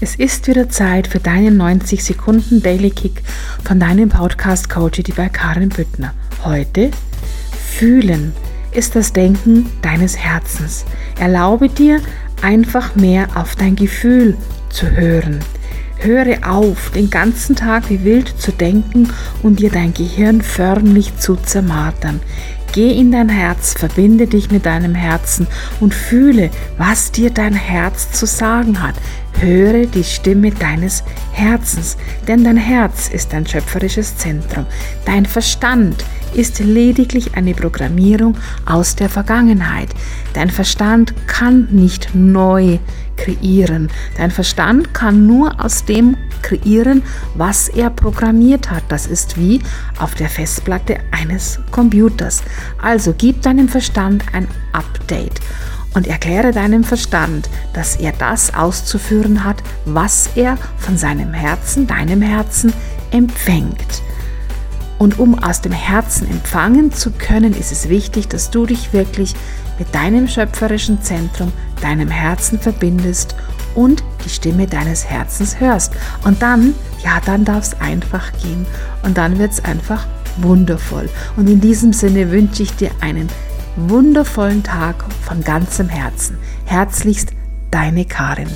Es ist wieder Zeit für deinen 90 Sekunden Daily Kick von deinem Podcast Coach, die bei Karin Büttner. Heute fühlen ist das Denken deines Herzens. Erlaube dir einfach mehr auf dein Gefühl zu hören. Höre auf, den ganzen Tag wie wild zu denken und dir dein Gehirn förmlich zu zermartern. Geh in dein Herz, verbinde dich mit deinem Herzen und fühle, was dir dein Herz zu sagen hat. Höre die Stimme deines Herzens, denn dein Herz ist dein schöpferisches Zentrum. Dein Verstand ist lediglich eine Programmierung aus der Vergangenheit. Dein Verstand kann nicht neu kreieren. Dein Verstand kann nur aus dem kreieren, was er programmiert hat. Das ist wie auf der Festplatte eines Computers. Also gib deinem Verstand ein Update und erkläre deinem Verstand, dass er das auszuführen hat, was er von seinem Herzen, deinem Herzen empfängt. Und um aus dem Herzen empfangen zu können, ist es wichtig, dass du dich wirklich mit deinem schöpferischen Zentrum, deinem Herzen verbindest und die Stimme deines Herzens hörst. Und dann, ja, dann darf es einfach gehen. Und dann wird es einfach wundervoll. Und in diesem Sinne wünsche ich dir einen wundervollen Tag von ganzem Herzen. Herzlichst, deine Karin.